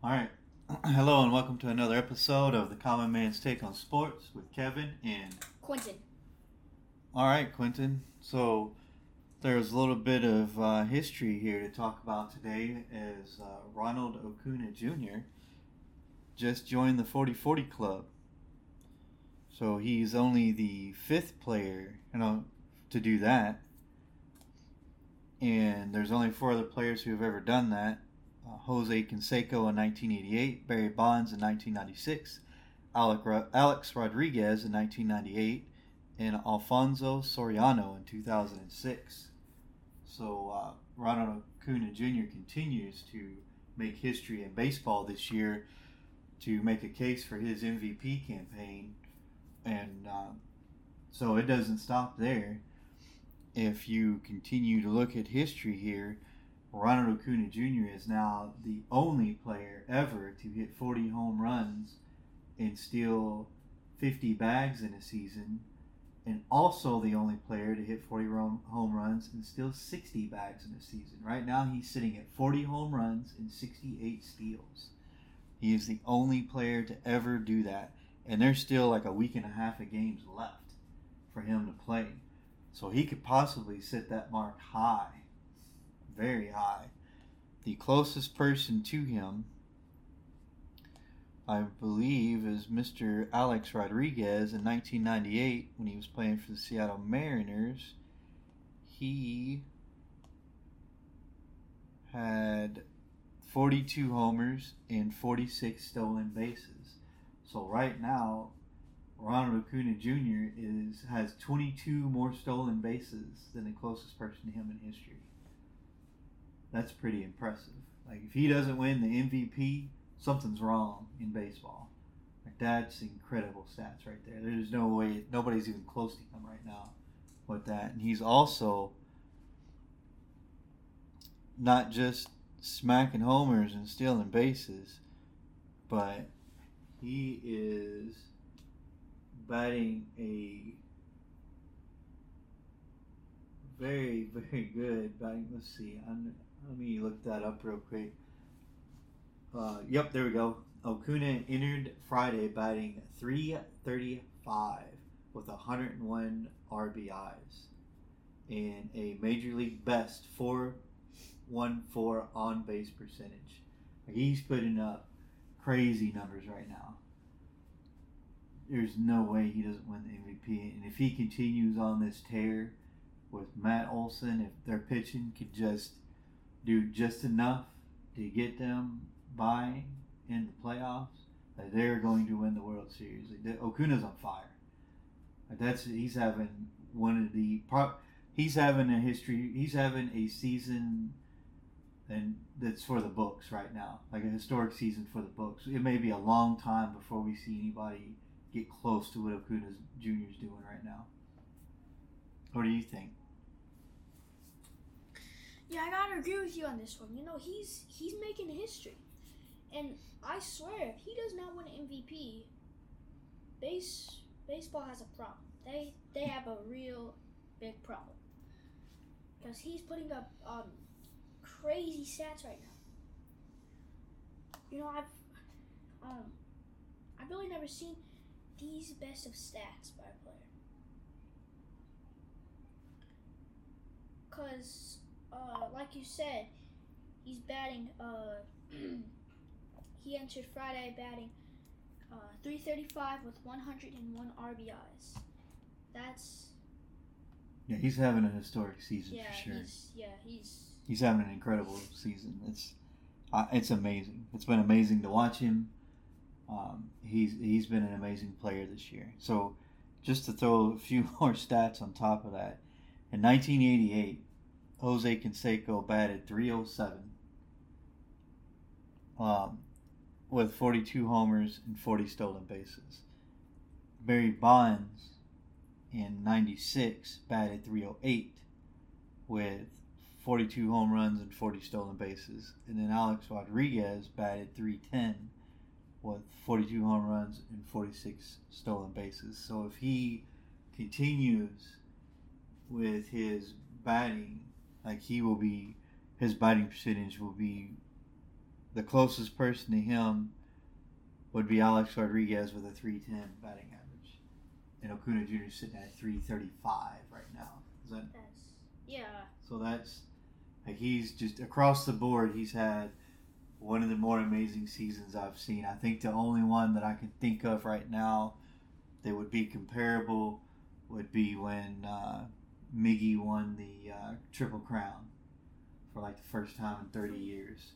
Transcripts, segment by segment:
All right. Hello and welcome to another episode of the Common Man's Take on Sports with Kevin and Quentin. All right, Quentin. So there's a little bit of uh, history here to talk about today as uh, Ronald Acuna Jr. just joined the 4040 Club. So he's only the fifth player, you know, to do that. And there's only four other players who have ever done that. Uh, Jose Canseco in 1988, Barry Bonds in 1996, Alex Rodriguez in 1998, and Alfonso Soriano in 2006. So uh, Ronald Acuna Jr. continues to make history in baseball this year to make a case for his MVP campaign, and uh, so it doesn't stop there. If you continue to look at history here, Ronald Acuna Jr. is now the only player ever to hit 40 home runs and steal 50 bags in a season, and also the only player to hit 40 home runs and steal 60 bags in a season. Right now, he's sitting at 40 home runs and 68 steals. He is the only player to ever do that, and there's still like a week and a half of games left for him to play. So he could possibly set that mark high very high. The closest person to him, I believe, is Mr. Alex Rodriguez in 1998 when he was playing for the Seattle Mariners. He had 42 homers and 46 stolen bases. So right now, Ronald Acuna Jr. is has 22 more stolen bases than the closest person to him in history that's pretty impressive. Like if he doesn't win the MVP, something's wrong in baseball. Like that's incredible stats right there. There's no way nobody's even close to him right now with that. And he's also not just smacking homers and stealing bases, but he is batting a very, very good batting. Let's see. I'm, let me look that up real quick. Uh, yep, there we go. Acuna entered Friday batting 335 with 101 RBIs and a major league best 414 on base percentage. Like He's putting up crazy numbers right now. There's no way he doesn't win the MVP. And if he continues on this tear with Matt Olson, if their pitching could just do just enough to get them by in the playoffs, that they're going to win the World Series. Acuna's on fire. That's he's having one of the he's having a history. He's having a season, and that's for the books right now, like a historic season for the books. It may be a long time before we see anybody get close to what Jr. is doing right now. What do you think? Yeah, I gotta agree with you on this one. You know, he's he's making history, and I swear, if he does not win MVP, base baseball has a problem. They they have a real big problem because he's putting up um, crazy stats right now. You know, I've um, I've really never seen these best of stats by a player. Cause uh, like you said, he's batting. Uh, he entered Friday batting uh, 335 with 101 RBIs. That's. Yeah, he's having a historic season yeah, for sure. He's, yeah, he's. He's having an incredible season. It's, uh, it's amazing. It's been amazing to watch him. Um, he's he's been an amazing player this year. So, just to throw a few more stats on top of that, in 1988, Jose Canseco batted 307 um, with 42 homers and 40 stolen bases. Barry Bonds in 96 batted 308 with 42 home runs and 40 stolen bases. And then Alex Rodriguez batted 310 with 42 home runs and 46 stolen bases. So if he continues with his batting like he will be, his batting percentage will be the closest person to him would be Alex Rodriguez with a 310 batting average. And Acuna Jr. is sitting at 335 right now. Is that That's, yeah. so that's like he's just across the board he's had one of the more amazing seasons I've seen. I think the only one that I can think of right now that would be comparable would be when uh, Miggy won the uh, Triple Crown for like the first time in 30 years.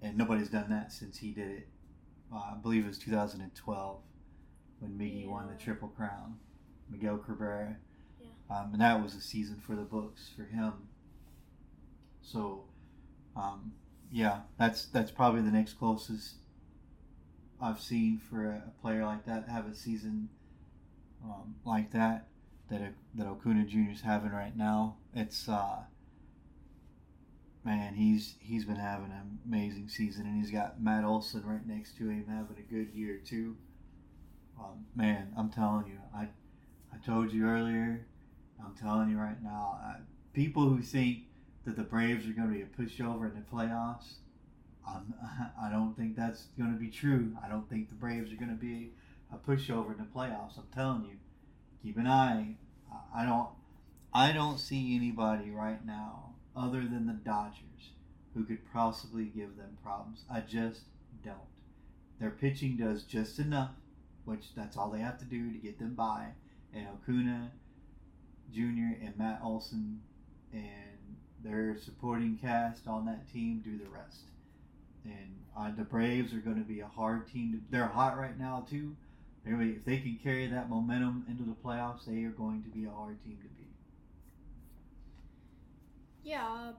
And nobody's done that since he did it. Uh, I believe it was 2012 when Miggy won the Triple Crown. Miguel Cabrera. Yeah. Um, and that was a season for the books for him. So, um, yeah, that's that's probably the next closest I've seen for a, a player like that have a season um, like that that that Acuna Jr. is having right now. It's uh, man, he's he's been having an amazing season, and he's got Matt Olson right next to him having a good year too. Um, man, I'm telling you, I I told you earlier, I'm telling you right now, I, people who think that the Braves are going to be a pushover in the playoffs, I'm, I don't think that's going to be true. I don't think the Braves are going to be a pushover in the playoffs. I'm telling you, keep an eye. I- don't, I don't see anybody right now other than the Dodgers who could possibly give them problems. I just don't. Their pitching does just enough, which that's all they have to do to get them by. And Acuna Jr. and Matt Olson and their supporting cast on that team do the rest. And uh, the Braves are going to be a hard team. To, they're hot right now too. Be- if they can carry that momentum into the playoffs, they are going to be a hard team to beat. Yeah, uh,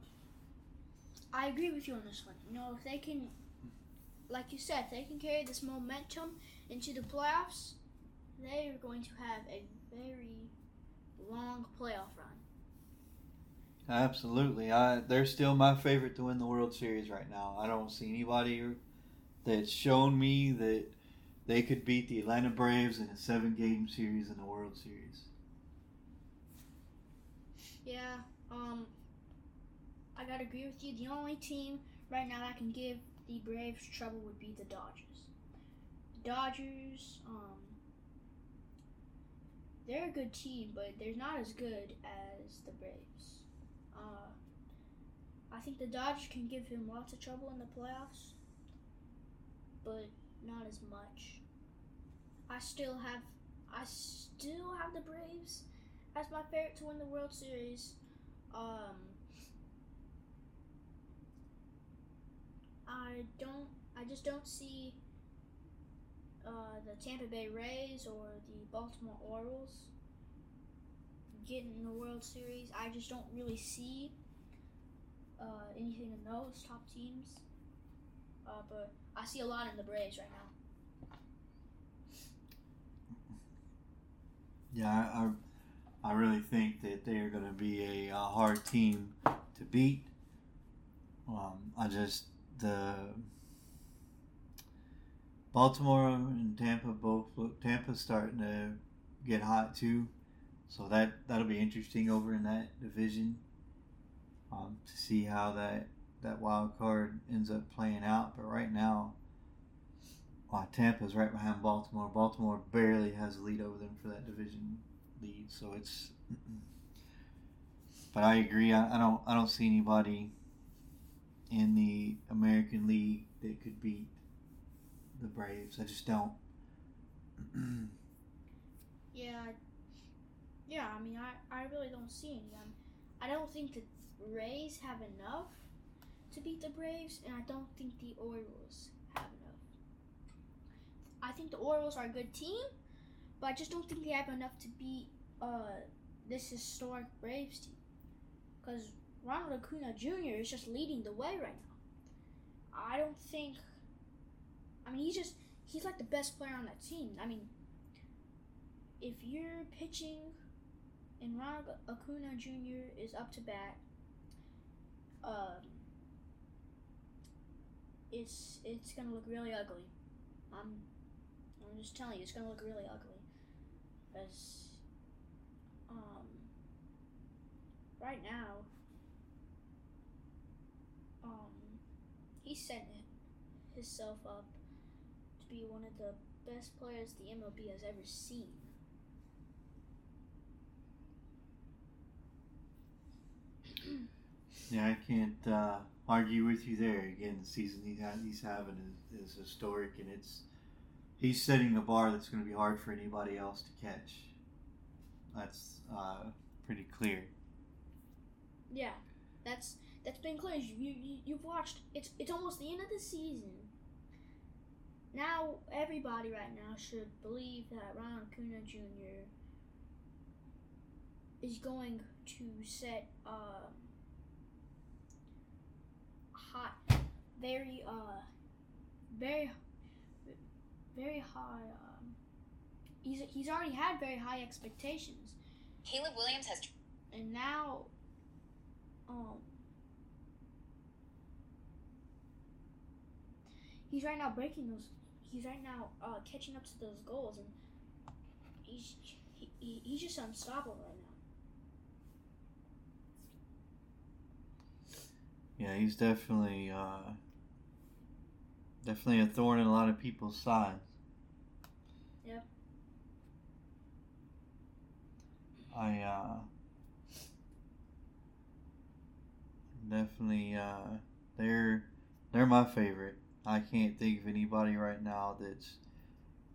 I agree with you on this one. You know, if they can, like you said, if they can carry this momentum into the playoffs, they are going to have a very long playoff run. Absolutely, I they're still my favorite to win the World Series right now. I don't see anybody that's shown me that they could beat the Atlanta Braves in a seven-game series in the World Series. Yeah, um, I gotta agree with you. The only team right now that can give the Braves trouble would be the Dodgers. The Dodgers, um, they're a good team, but they're not as good as the Braves. Uh, I think the Dodgers can give him lots of trouble in the playoffs, but not as much. I still have, I still have the Braves as my favorite to win the World Series. Um, I don't. I just don't see uh, the Tampa Bay Rays or the Baltimore Orioles getting the World Series. I just don't really see uh, anything in those top teams. Uh, but I see a lot in the Braves right now. Yeah, I, I, I really think that they are going to be a, uh hard team to beat. Um, I just the Baltimore and Tampa both look Tampa's starting to get hot too, so that that'll be interesting over in that division. Um, to see how that that wild card ends up playing out, but right now. Uh, Tampa's right behind Baltimore. Baltimore barely has a lead over them for that division lead, so it's. But I agree. I, I don't. I don't see anybody in the American League that could beat the Braves. I just don't. Yeah, yeah. I mean, I, I really don't see any. I don't think the Rays have enough to beat the Braves, and I don't think the Orioles have enough. I think the Orioles are a good team, but I just don't think they have enough to beat uh, this historic Braves team. Because Ronald Acuna Jr. is just leading the way right now. I don't think. I mean, he's just he's like the best player on that team. I mean, if you're pitching and Ronald Acuna Jr. is up to bat, um, it's it's gonna look really ugly. I'm I'm just telling you, it's gonna look really ugly. Because um, right now, um, setting it. himself up to be one of the best players the MLB has ever seen. Yeah, I can't uh, argue with you there. Again, the season he's, he's having is, is historic, and it's he's setting a bar that's going to be hard for anybody else to catch. That's uh, pretty clear. Yeah, that's that's been clear. You, you you've watched. It's it's almost the end of the season. Now everybody right now should believe that Ronald Acuna Jr. is going to set uh, hot, very uh, very very high. Um, he's he's already had very high expectations, Caleb Williams has and now, um, he's right now breaking those. He's right now uh, catching up to those goals, and he's he, he, he's just unstoppable right now. Yeah, he's definitely uh, definitely a thorn in a lot of people's sides. Yep. I uh, definitely uh, they're they're my favorite. I can't think of anybody right now that's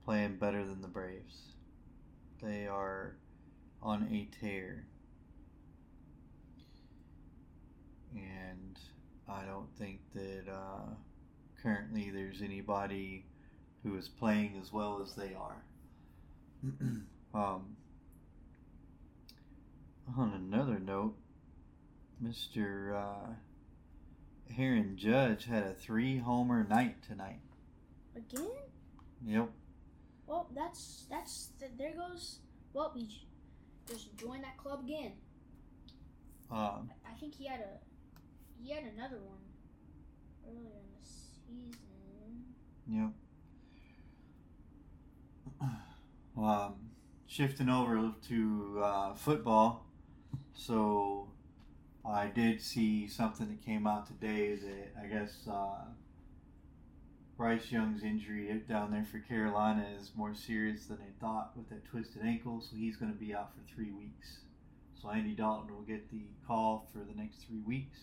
playing better than the Braves. They are on a tear. And I don't think that uh, currently there's anybody who is playing as well as they are. um, on another note, Mr. Uh, Aaron Judge had a three homer night tonight. Again? Yep. Well, that's that's th- there goes. Well, he j- just joined that club again. Um, I think he had a had another one earlier in the season. Yep. Um, shifting over to uh, football, so I did see something that came out today that I guess uh, Bryce Young's injury down there for Carolina is more serious than they thought with that twisted ankle, so he's going to be out for three weeks. So Andy Dalton will get the call for the next three weeks.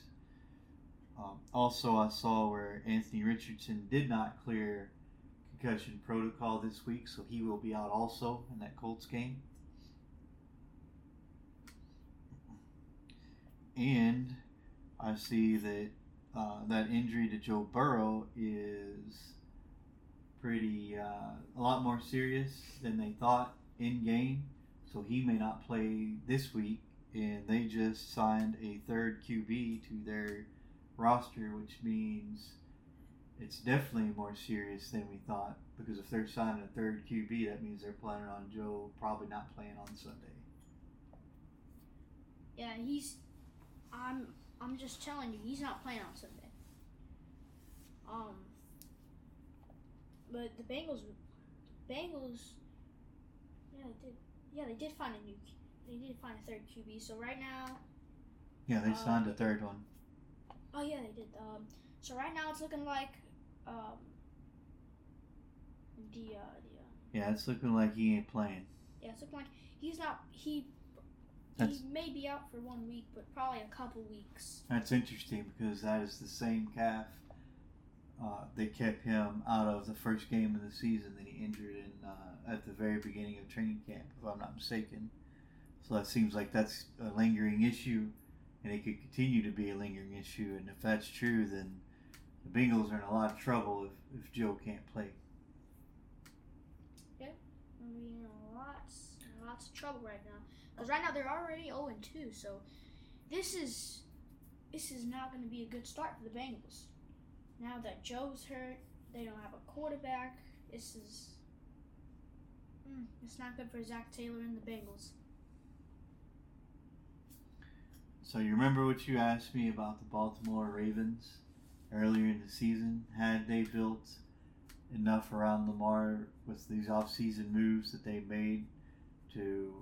Um, also, I saw where Anthony Richardson did not clear concussion protocol this week, so he will be out also in that Colts game. And I see that uh, that injury to Joe Burrow is pretty uh, a lot more serious than they thought in game, so he may not play this week. And they just signed a third QB to their roster, which means it's definitely more serious than we thought. Because if they're signing a third QB, that means they're planning on Joe probably not playing on Sunday. Yeah, he's. I'm. I'm just telling you, he's not playing on Sunday. Um. But the Bengals. the Bengals. Yeah, they did. Yeah, they did find a new. They did find a third QB. So right now. Yeah, they Uh, signed a third one. Oh yeah, they did. Um. So right now it's looking like. Um. The uh, the uh, Yeah, it's looking like he ain't playing. yeah, it's looking like he's not he. That's- he may be out for one week, but probably a couple weeks. That's interesting because that is the same calf uh, that kept him out of the first game of the season that he injured in uh, at the very beginning of training camp, if I'm not mistaken. So that seems like that's a lingering issue, and it could continue to be a lingering issue. And if that's true, then the Bengals are in a lot of trouble if, if Joe can't play. Yeah, I mean, lots, lots of trouble right now. Because right now they're already 0 and 2, so this is this is not going to be a good start for the Bengals. Now that Joe's hurt, they don't have a quarterback. This is mm, it's not good for Zac Taylor and the Bengals. So you remember what you asked me about the Baltimore Ravens earlier in the season? Had they built enough around Lamar with these offseason moves that they made to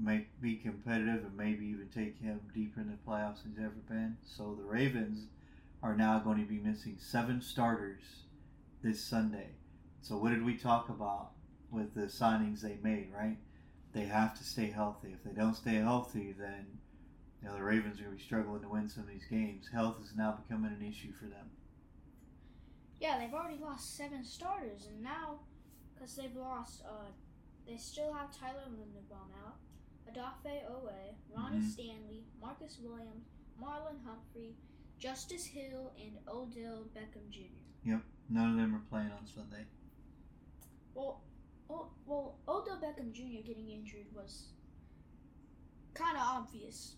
make be competitive and maybe even take him deeper in the playoffs than he's ever been? So the Ravens are now going to be missing seven starters this Sunday. So what did we talk about with the signings they made, right? They have to stay healthy. If they don't stay healthy, then you know the Ravens are going to be struggling to win some of these games. Health is now becoming an issue for them. Yeah, they've already lost seven starters, and now, because they've lost, uh, they still have Tyler Linderbaum out, Odafe Oweh, Ronnie Mhm. Stanley, Marcus Williams, Marlon Humphrey, Justice Hill, and Odell Beckham Jr. Yep, none of them are playing on Sunday. Well, oh, well, Odell Beckham Jr. getting injured was kind of obvious.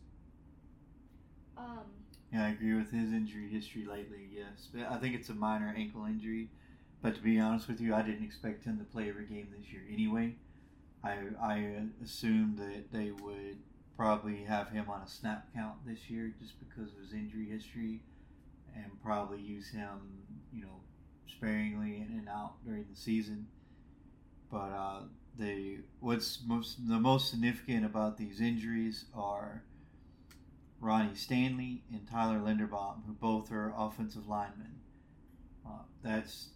Um, Yeah, I agree with his injury history lately. Yes, but I think it's a minor ankle injury. But to be honest with you, I didn't expect him to play every game this year anyway. I I assumed that they would probably have him on a snap count this year just because of his injury history, and probably use him, you know, sparingly in and out during the season. But uh, they what's most the most significant about these injuries are Ronnie Stanley and Tyler Linderbaum, who both are offensive linemen. Uh, that's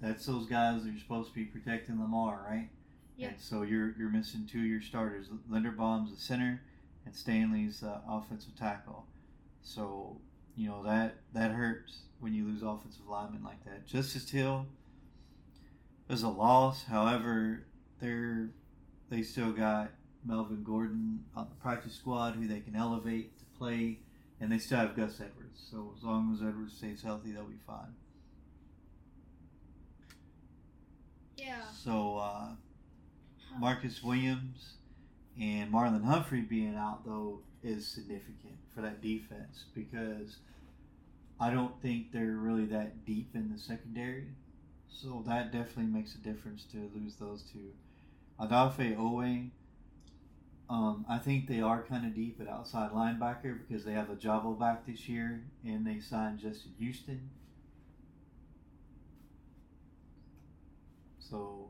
that's those guys that are supposed to be protecting Lamar, right? Yeah. And so you're you're missing two of your starters. Linderbaum's the center, and Stanley's the offensive tackle. So you know that that hurts when you lose offensive linemen like that. Justice Hill is a loss. However, they're they still got Melvin Gordon on the practice squad who they can elevate play, and they still have Gus Edwards. So as long as Edwards stays healthy, they'll be fine. yeah. So uh, Marcus Williams and Marlon Humphrey being out though is significant for that defense because I don't think they're really that deep in the secondary. So that definitely makes a difference to lose those two. Odafe Oweh, um, I think they are kind of deep at outside linebacker because they have Ojabo back this year and they signed Justin Houston. So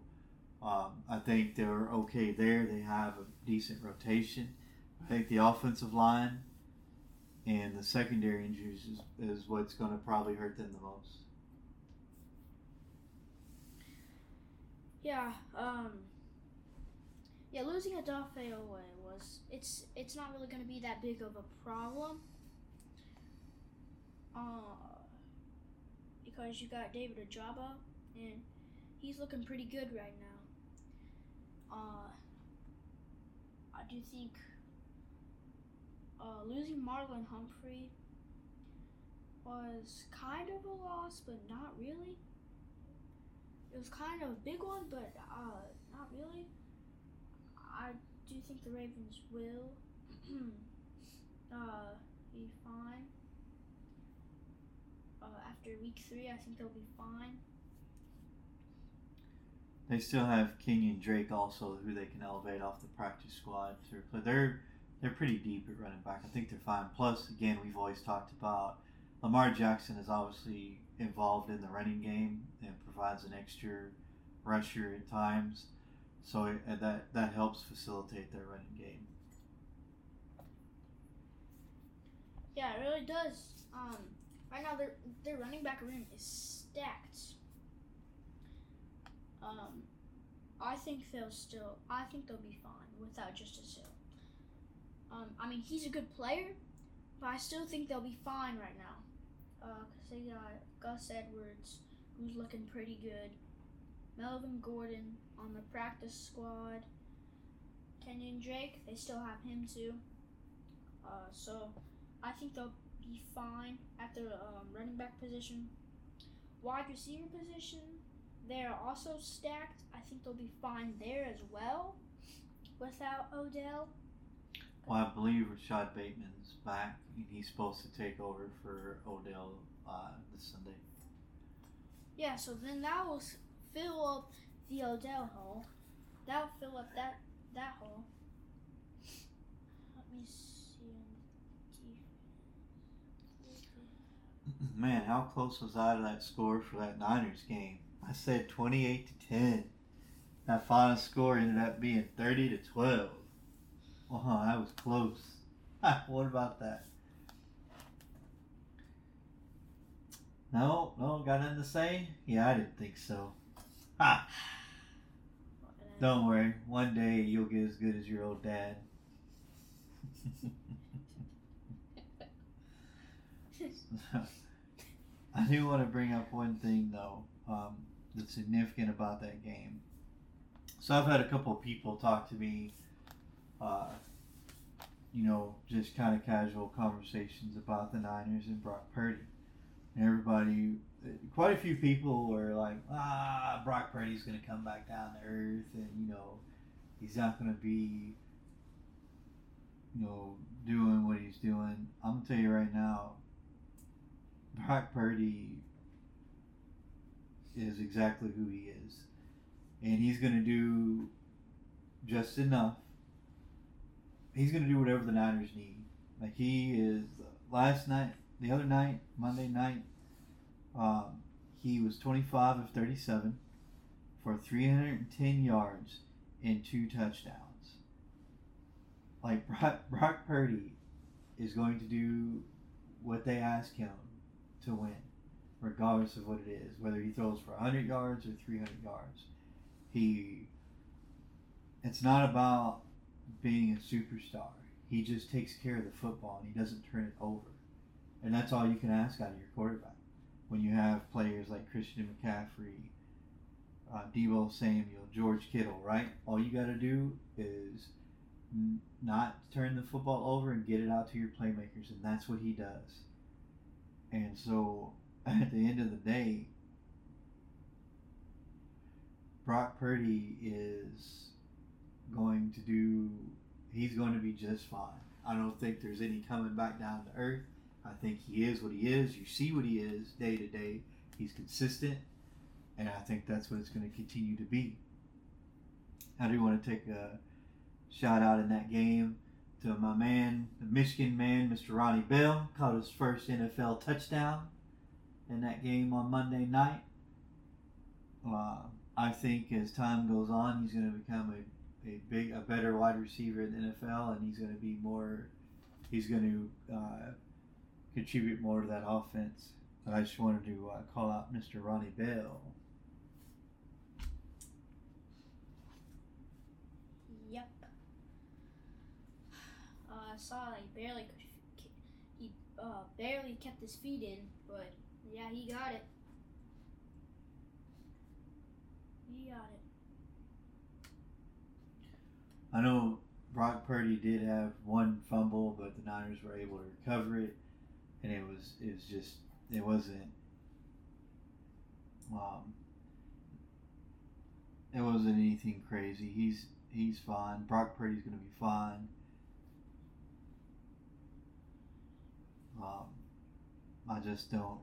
um, I think they're okay there. They have a decent rotation. I think the offensive line and the secondary injuries is, is what's going to probably hurt them the most. Yeah, um Yeah, losing Odafe Oweh was it's it's not really gonna be that big of a problem. Uh because you got David Ojabo and he's looking pretty good right now. Uh I do think uh losing Marlon Humphrey was kind of a loss, but not really. It was kind of a big one, but uh, not really. I do think the Ravens will uh, be fine. Uh, after week three, I think they'll be fine. They still have Kenyon Drake also, who they can elevate off the practice squad to play. They're they're pretty deep at running back. I think they're fine. Plus, again, we've always talked about Lamar Jackson is obviously involved in the running game and provides an extra rusher at times, so that that helps facilitate their running game. Yeah, it really does. Um, right now, their their running back room is stacked. Um, I think they'll still. I think they'll be fine without Justice Hill. Um, I mean, he's a good player, but I still think they'll be fine right now. Uh, cause they got Gus Edwards, who's looking pretty good. Melvin Gordon on the practice squad. Kenyon Drake, they still have him too. Uh, so I think they'll be fine at the um, running back position. Wide receiver position, they're also stacked. I think they'll be fine there as well without Odell. Well, I believe Rashod Bateman's back, and he's supposed to take over for Odell uh, this Sunday. Yeah, so then that will fill up the Odell hole. That'll fill up that that hole. Let me see. Man, how close was I to that score for that Niners game? I said 28 to 10. That final score ended up being 30 to 12. Wow, that was close. what about that? No, no, got nothing to say? Yeah, I didn't think so. Don't worry, one day you'll get as good as your old dad. I do want to bring up one thing though um, that's significant about that game. So I've had a couple of people talk to me, uh, you know, just kind of casual conversations about the Niners and Brock Purdy. And everybody, quite a few people were like, ah, Brock Purdy's going to come back down to earth and, you know, he's not going to be, you know, doing what he's doing. I'm to tell you right now, Brock Purdy is exactly who he is. And he's going to do just enough. He's going to do whatever the Niners need. Like he is last night, the other night, Monday night, um, he was 25 of 37 for 310 yards and two touchdowns. Like Brock, Brock Purdy is going to do what they ask him to win, regardless of what it is, whether he throws for 100 yards or 300 yards. He, it's not about being a superstar. He just takes care of the football and he doesn't turn it over. And that's all you can ask out of your quarterback. When you have players like Christian McCaffrey, uh, Deebo Samuel, George Kittle, right? All you got to do is n- not turn the football over and get it out to your playmakers, and that's what he does. And so at the end of the day, Brock Purdy is going to do, he's going to be just fine. I don't think there's any coming back down to earth. I think he is what he is. You see what he is day to day. He's consistent, and I think that's what it's going to continue to be. I do want to take a shout out in that game to my man, the Michigan man, Mr. Ronnie Bell, caught his first NFL touchdown in that game on Monday night. Uh, I think as time goes on, he's going to become a, a big, a better wide receiver in the NFL, and he's going to be more. He's going to uh, contribute more to that offense. But I just wanted to uh, call out Mr. Ronnie Bell. Yep. Uh, I saw that he barely could. He uh, barely kept his feet in, but yeah, he got it. He got it. I know Brock Purdy did have one fumble, but the Niners were able to recover it, and it was it was just it wasn't um, it wasn't anything crazy. He's he's fine. Brock Purdy's to be fine. Um, I just don't.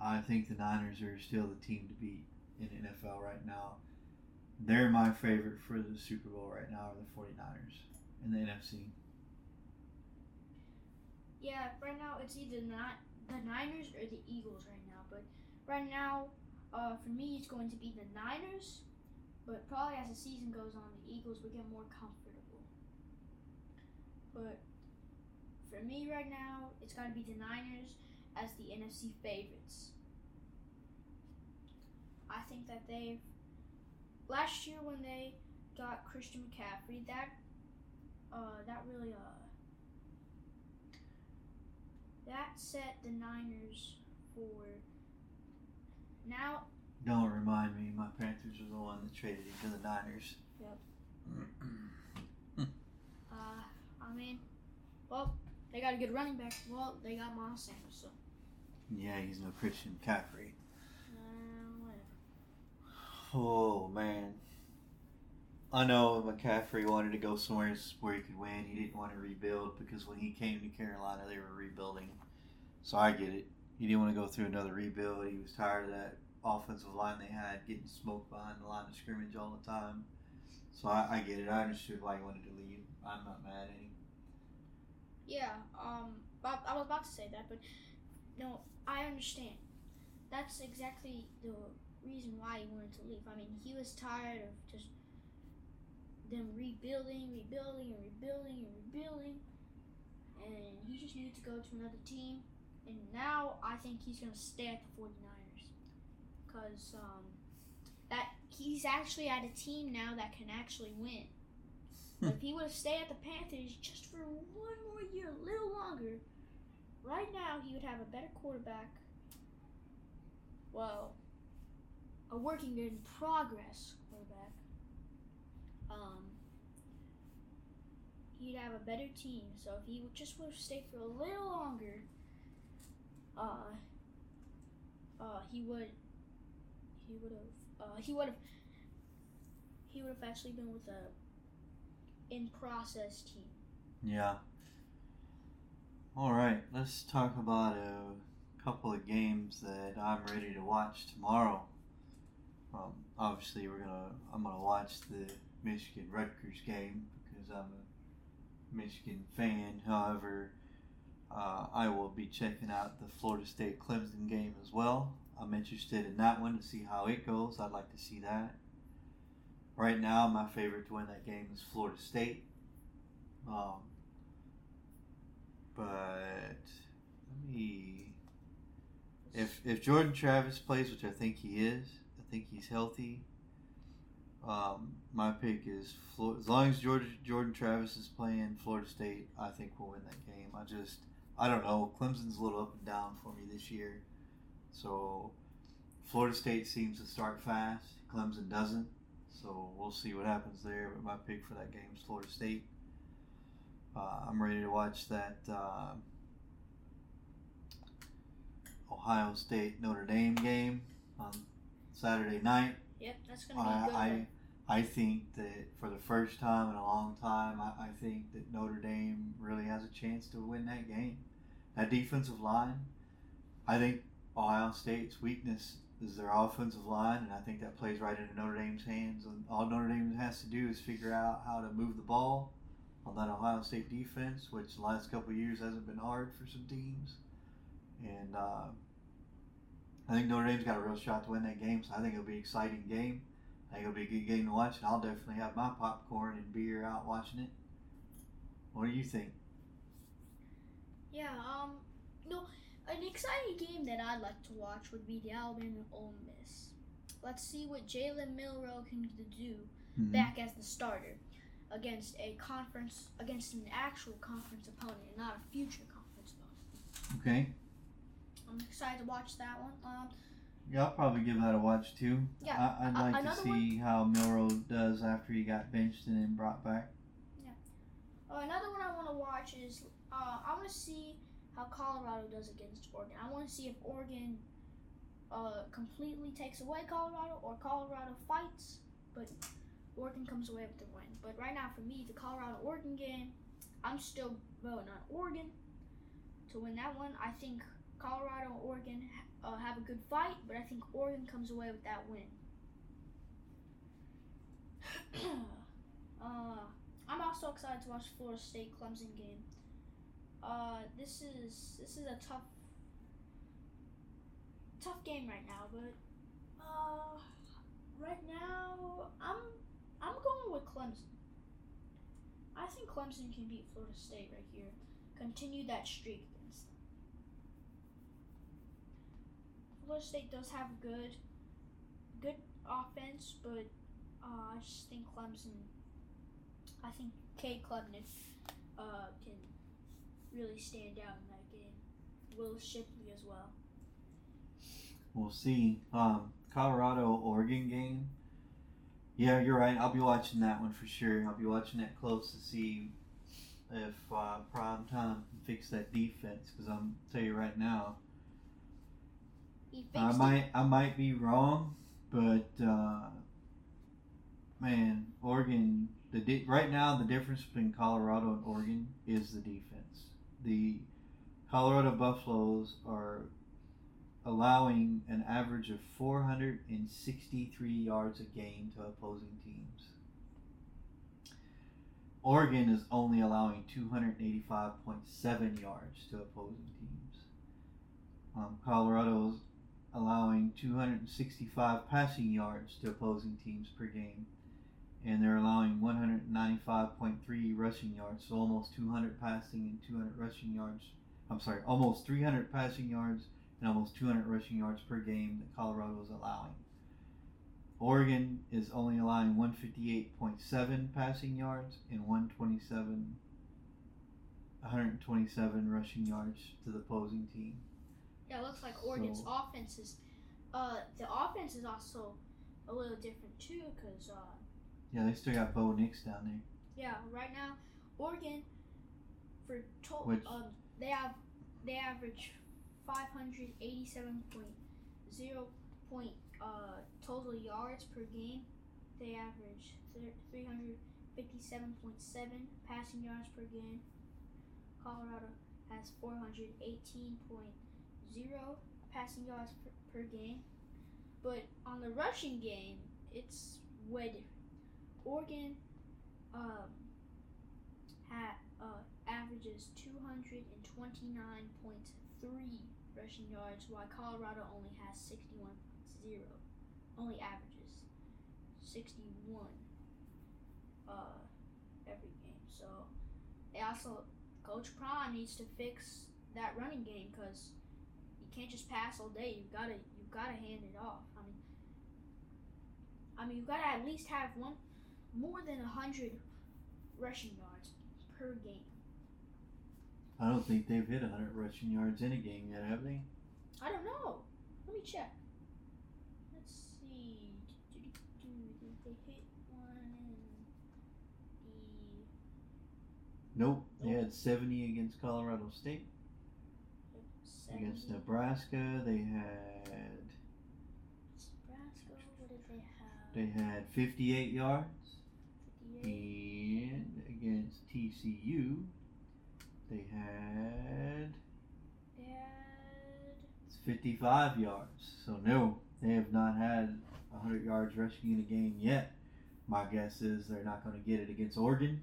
I think the Niners are still the team to beat in NFL right now. They're my favorite for the Super Bowl right now are the 49ers in the NFC. Yeah, right now it's either not the Niners or the Eagles right now. But right now, uh, for me, it's going to be the Niners. But probably as the season goes on, the Eagles will get more comfortable. But for me right now, it's got to be the Niners as the NFC favorites. I think that they've last year when they got Christian McCaffrey, that uh, that really uh, that set the Niners for now. Don't remind me. My Panthers are the one that traded him to the Niners. Yep. uh, I mean, well, they got a good running back. Well, they got Miles Sanders, so yeah, he's no Christian McCaffrey. uh, whatever. Oh man. I know McCaffrey wanted to go somewhere where he could win. He didn't want to rebuild because when he came to Carolina, they were rebuilding. So I get it. He didn't want to go through another rebuild. He was tired of that offensive line they had getting smoked behind the line of scrimmage all the time. So I, I get it. I understood why he wanted to leave. I'm not mad at him. Yeah, um, I, I was about to say that, but no, I understand. That's exactly the reason why he wanted to leave. I mean, he was tired of just them rebuilding, rebuilding, and rebuilding, and rebuilding, and he just needed to go to another team And now I think he's going to stay at the 49ers. Because um, that he's actually at a team now that can actually win. if he would have stayed at the Panthers just for one more year, a little longer, right now he would have a better quarterback. Well, a working in progress. Um, he'd have a better team. So if he just would have stayed for a little longer, uh, uh, he would, he would have, uh, he would have, he would have actually been with a in process team. Yeah. All right, let's talk about a couple of games that I'm ready to watch tomorrow. Um, obviously, we're gonna I'm gonna watch the Michigan Rutgers game because I'm a Michigan fan. However, uh, I will be checking out the Florida State Clemson game as well. I'm interested in that one to see how it goes. I'd like to see that. Right now, my favorite to win that game is Florida State. Um, but let me. If if Jordan Travis plays, which I think he is, I think he's healthy. Um, my pick is Flo- as long as Jordan Jordan Travis is playing Florida State, I think we'll win that game. I just I don't know. Clemson's a little up and down for me this year, so Florida State seems to start fast. Clemson doesn't, so we'll see what happens there. But my pick for that game is Florida State. Uh, I'm ready to watch that uh, Ohio State Notre Dame game on Saturday night. Yep, that's gonna be a good I. I I think that for the first time in a long time, I, I think that Notre Dame really has a chance to win that game. That defensive line, I think Ohio State's weakness is their offensive line, and I think that plays right into Notre Dame's hands. And all Notre Dame has to do is figure out how to move the ball on that Ohio State defense, which the last couple of years hasn't been hard for some teams. And uh, I think Notre Dame's got a real shot to win that game, so I think it'll be an exciting game. I think it'll be a good game to watch, and I'll definitely have my popcorn and beer out watching it. What do you think? Yeah, um, no, an exciting game that I'd like to watch would be the Alabama Ole Miss. Let's see what Jalen Milroe can do Mhm. back as the starter against a conference, against an actual conference opponent, and not a future conference opponent. Okay. I'm excited to watch that one. Um, Yeah, I'll probably give that a watch too. Yeah, I, I'd a- like to another see how Milroe does after he got benched and then brought back. Yeah. Uh, another one I want to watch is uh, I want to see how Colorado does against Oregon. I want to see if Oregon uh, completely takes away Colorado or Colorado fights, but Oregon comes away with the win. But right now, for me, the Colorado Oregon game, I'm still voting on Oregon to win that one. I think Colorado and Oregon uh, have a good fight, but I think Oregon comes away with that win. uh, I'm also excited to watch Florida State Clemson game. Uh, this is this is a tough tough game right now, but uh, right now I'm I'm going with Clemson. I think Clemson can beat Florida State right here. Continue that streak against them. State does have good good offense, but uh, I just think Clemson. I think Cade Klubnik uh, can really stand out in that game. Will Shipley as well. We'll see. Um, Colorado Oregon game. Yeah, you're right. I'll be watching that one for sure. I'll be watching that close to see if uh, Prime Time can fix that defense. Because I'm tell you right now, He I fixed it. might I might be wrong, but uh, man, Oregon. The di- right now the difference between Colorado and Oregon is the defense. The Colorado Buffaloes are allowing an average of 463 yards a game to opposing teams. Oregon is only allowing 285.7 yards to opposing teams. Um, Colorado's allowing 265 passing yards to opposing teams per game, and they're allowing 195.3 rushing yards, so almost 200 passing and 200 rushing yards I'm sorry, almost 300 passing yards and almost 200 rushing yards per game that Colorado is allowing. Oregon is only allowing 158.7 passing yards and 127 127 rushing yards to the opposing team. Yeah, looks like Oregon's So- offense is, uh, the offense is also a little different too, cause uh, Yeah, they still got Bo Nix down there. yeah, right now Oregon for total Which- um they have they average five hundred eighty seven point zero point uh total yards per game. They average three hundred fifty seven point seven passing yards per game. Colorado has four hundred eighteen point zero passing yards per, per game. But on the rushing game, it's way different. Oregon um, ha, uh, averages 229.3 rushing yards, while Colorado only has 61.0. Only averages 61 uh, every game. So they also, Coach Prime needs to fix that running game because can't just pass all day. You've got to you've got to hand it off. I mean, I mean you've got to at least have one more than a hundred rushing yards per game. I don't think they've hit 100 rushing yards in a game yet, have they? I don't know. Let me check. Let's see. Did they hit one in Nope. They had 70 against Colorado State. Against Nebraska, they had Nebraska? What did they have? they had 58 yards, 58. and against TCU, they had They had 55 yards. So no, they have not had 100 yards rushing in a game yet. My guess is they're not going to get it against Oregon.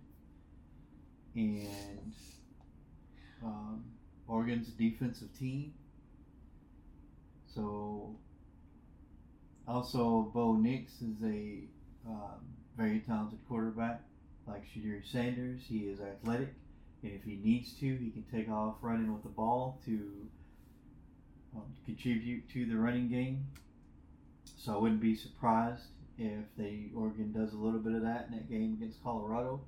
And um, Oregon's defensive team. So also Bo Nix is a um, very talented quarterback, like Shedeur Sanders. He is athletic, and if he needs to, he can take off running with the ball to um, contribute to the running game. So I wouldn't be surprised if they Oregon does a little bit of that in that game against Colorado.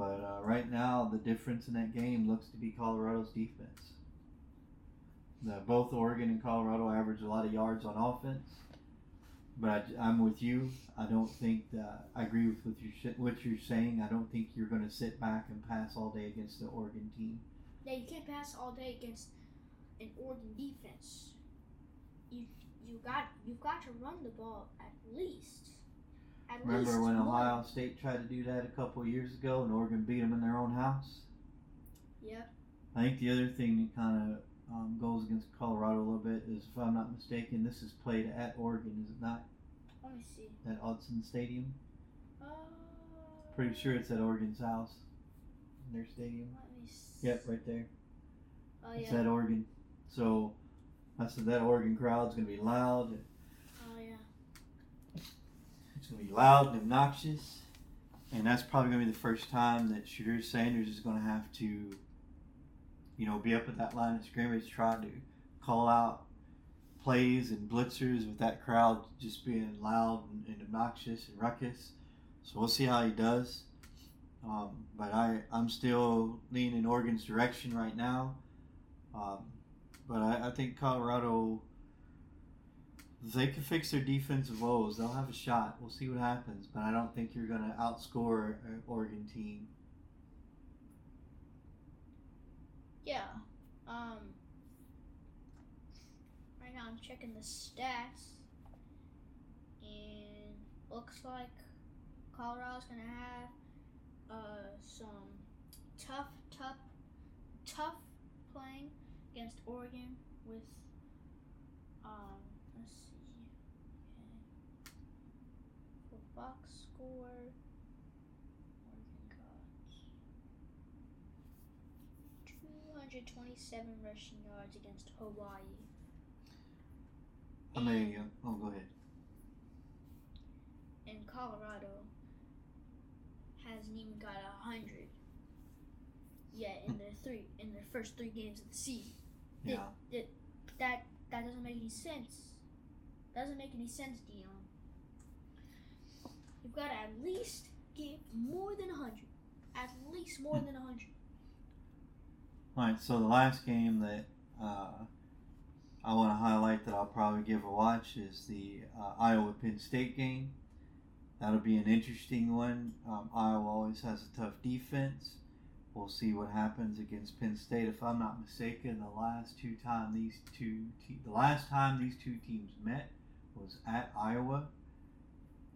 But uh, right now, the difference in that game looks to be Colorado's defense. The, both Oregon and Colorado average a lot of yards on offense, but I, am with you. I don't think that I agree with what you're, what you're saying. I don't think you're going to sit back and pass all day against the Oregon team. Yeah, you can't pass all day against an Oregon defense. You you got you've got to run the ball at least. At Remember when one. Ohio State tried to do that a couple of years ago and Oregon beat them in their own house? Yep. I think the other thing that kind of um, goes against Colorado a little bit is, if I'm not mistaken, this is played at Oregon, is it not? Let me see. At Autzen Stadium? Uh, Pretty sure it's at Oregon's house, their stadium. Let me see. Yep, right there. Oh It's yeah. at Oregon. So I said that Oregon crowd's gonna be loud. It's gonna be loud and obnoxious, and that's probably gonna be the first time that Shedeur Sanders is gonna have to, you know, be up at that line of scrimmage trying to call out plays and blitzers with that crowd just being loud and, and obnoxious and ruckus. So we'll see how he does. Um, but I, I'm still leaning in Oregon's direction right now. Um, but I, I think Colorado, they can fix their defensive woes, they'll have a shot. We'll see what happens. But I don't think you're going to outscore an Oregon team. Yeah. Um. Right now I'm checking the stats, and looks like Colorado's gonna have uh some tough, tough, tough playing against Oregon with um. Let's see. Okay. For box score. Oregon got 227 rushing yards against Hawaii. Oh, there you go. Oh, go ahead. And Colorado hasn't even got a hundred. Yeah, in their three in their first three games of the season. Yeah. That that doesn't make any sense. Doesn't make any sense, Dion. You've got to at least get more than hundred. At least more than hundred. All right. So the last game that uh, I want to highlight that I'll probably give a watch is the uh, Iowa Penn State game. That'll be an interesting one. Um, Iowa always has a tough defense. We'll see what happens against Penn State. If I'm not mistaken, the last two time these two te- the last time these two teams met was at Iowa,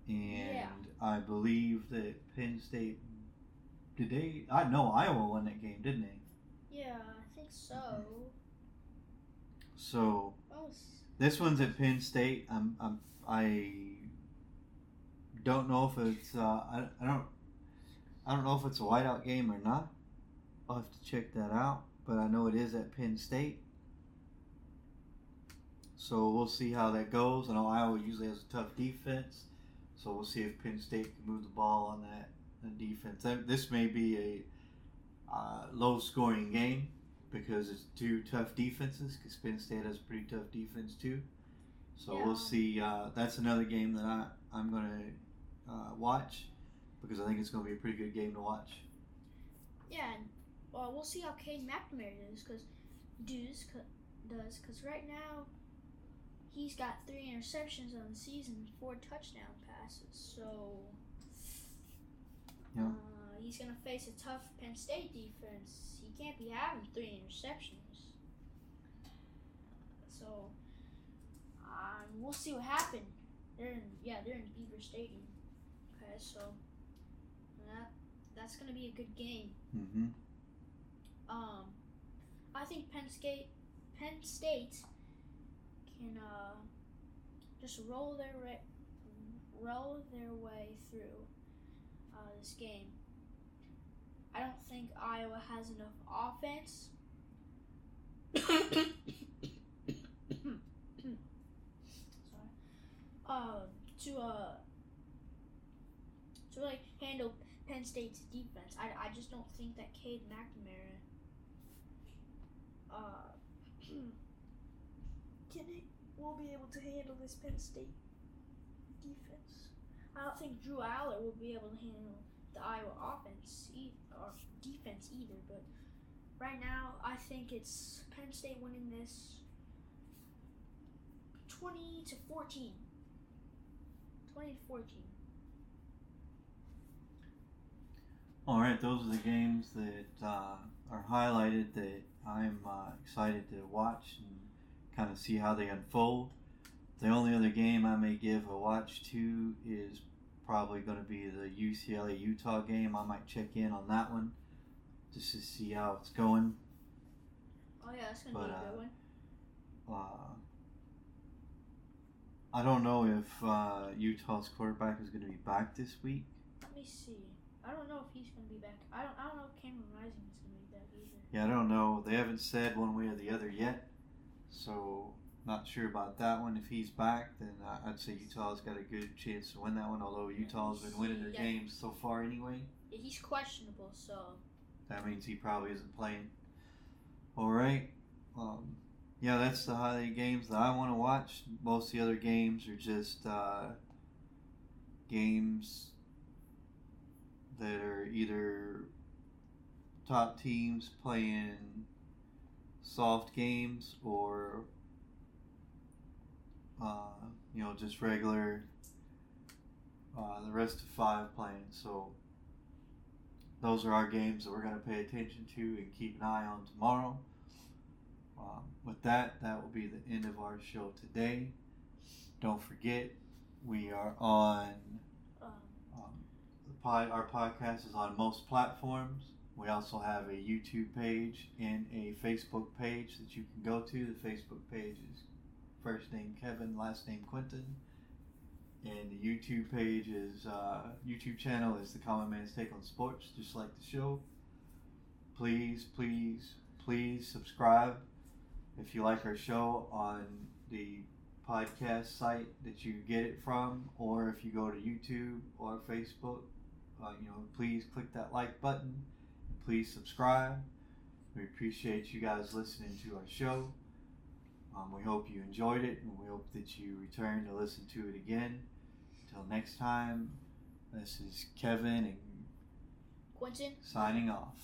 and Yeah. I believe that Penn State did they? I know Iowa won that game, didn't they? Yeah, I think so. So This one's at Penn State. I'm, I'm I don't know if it's uh, I, I don't I don't know if it's a whiteout game or not. I'll have to check that out. But I know it is at Penn State. So we'll see how that goes. I know Iowa usually has a tough defense, so we'll see if Penn State can move the ball on that, that defense. That- This may be a uh, low-scoring game because it's two tough defenses. Because Penn State has a pretty tough defense too. So Yeah. we'll see. Uh, that's another game that I I'm gonna uh, watch because I think it's gonna be a pretty good game to watch. yeah, and well, we'll see how Cade McNamara does because does does because right now he's got three interceptions on the season, four touchdown So Yeah. uh, he's gonna face a tough Penn State defense. He can't be having three interceptions. So um, we'll see what happens. They're in yeah they're in Beaver Stadium. Okay, so that that's gonna be a good game. Mm-hmm. Um, I think Penn State, Penn State, can uh, just roll their roll their way through uh, this game. I don't think Iowa has enough offense. Sorry. Uh, to uh, to like handle Penn State's defense. I, I just don't think that Cade McNamara uh, can will be able to handle this Penn State. I don't think Drew Allar will be able to handle the Iowa offense or defense either. But right now, I think it's Penn State winning this twenty to fourteen. Twenty to fourteen. All right, those are the games that uh, are highlighted that I'm uh, excited to watch and kind of see how they unfold. The only other game I may give a watch to is probably going to be the UCLA Utah game. I might check in on that one just to see how it's going. Oh yeah, that's gonna But, be a uh, good one. Uh, I don't know if uh, Utah's quarterback is going to be back this week. Let me see. I don't know if he's gonna be back. I don't. I don't know if Cameron Rising is gonna be back either. Yeah, I don't know. They haven't said one way or the other yet, so not sure about that one. If he's back, then I- I'd say Utah's got a good chance to win that one. Although Utah's been winning their Yeah. games so far anyway, Yeah, he's questionable, so that means he probably isn't playing. All right. Um, yeah, that's the highlight games that I want to watch. Most of the other games are just uh, games that are either top teams playing soft games or uh, you know just regular uh, the rest of five playing so those are our games that we're going to pay attention to and keep an eye on tomorrow um, with that that will be the end of our show today don't forget we are on um, um, the pod, our podcast is on most platforms. We also have a YouTube page and a Facebook page that you can go to. The Facebook page is first name Kevin, last name Quentin, and the YouTube page is uh, YouTube channel is the Common Man's Take on Sports, just like the show. Please, please, please subscribe if you like our show on the podcast site that you get it from, or if you go to YouTube or Facebook, uh, you know, please click that like button. please subscribe. We appreciate you guys listening to our show. Um, we hope you enjoyed it, and we hope that you return to listen to it again. Until next time, this is Kevin and Quentin. signing off.